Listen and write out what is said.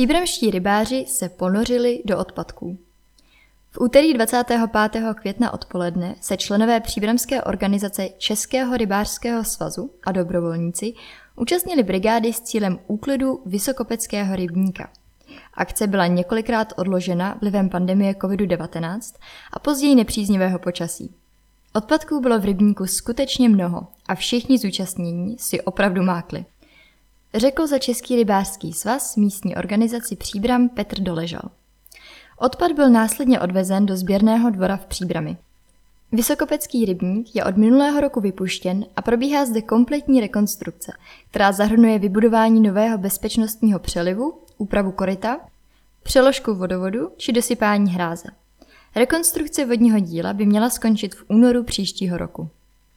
Příbramští rybáři se ponořili do odpadků. V úterý 25. května odpoledne se členové příbramské organizace Českého rybářského svazu a dobrovolníci účastnili brigády s cílem úklidu Vysokopeckého rybníka. Akce byla několikrát odložena vlivem pandemie COVID-19 a později nepříznivého počasí. Odpadků bylo v rybníku skutečně mnoho a všichni zúčastnění si opravdu mákli. Řekl za Český rybářský svaz místní organizaci Příbram Petr Doležal. Odpad byl následně odvezen do sběrného dvora v Příbrami. Vysokopecký rybník je od minulého roku vypuštěn a probíhá zde kompletní rekonstrukce, která zahrnuje vybudování nového bezpečnostního přelivu, úpravu koryta, přeložku vodovodu či dosypání hráze. Rekonstrukce vodního díla by měla skončit v únoru příštího roku.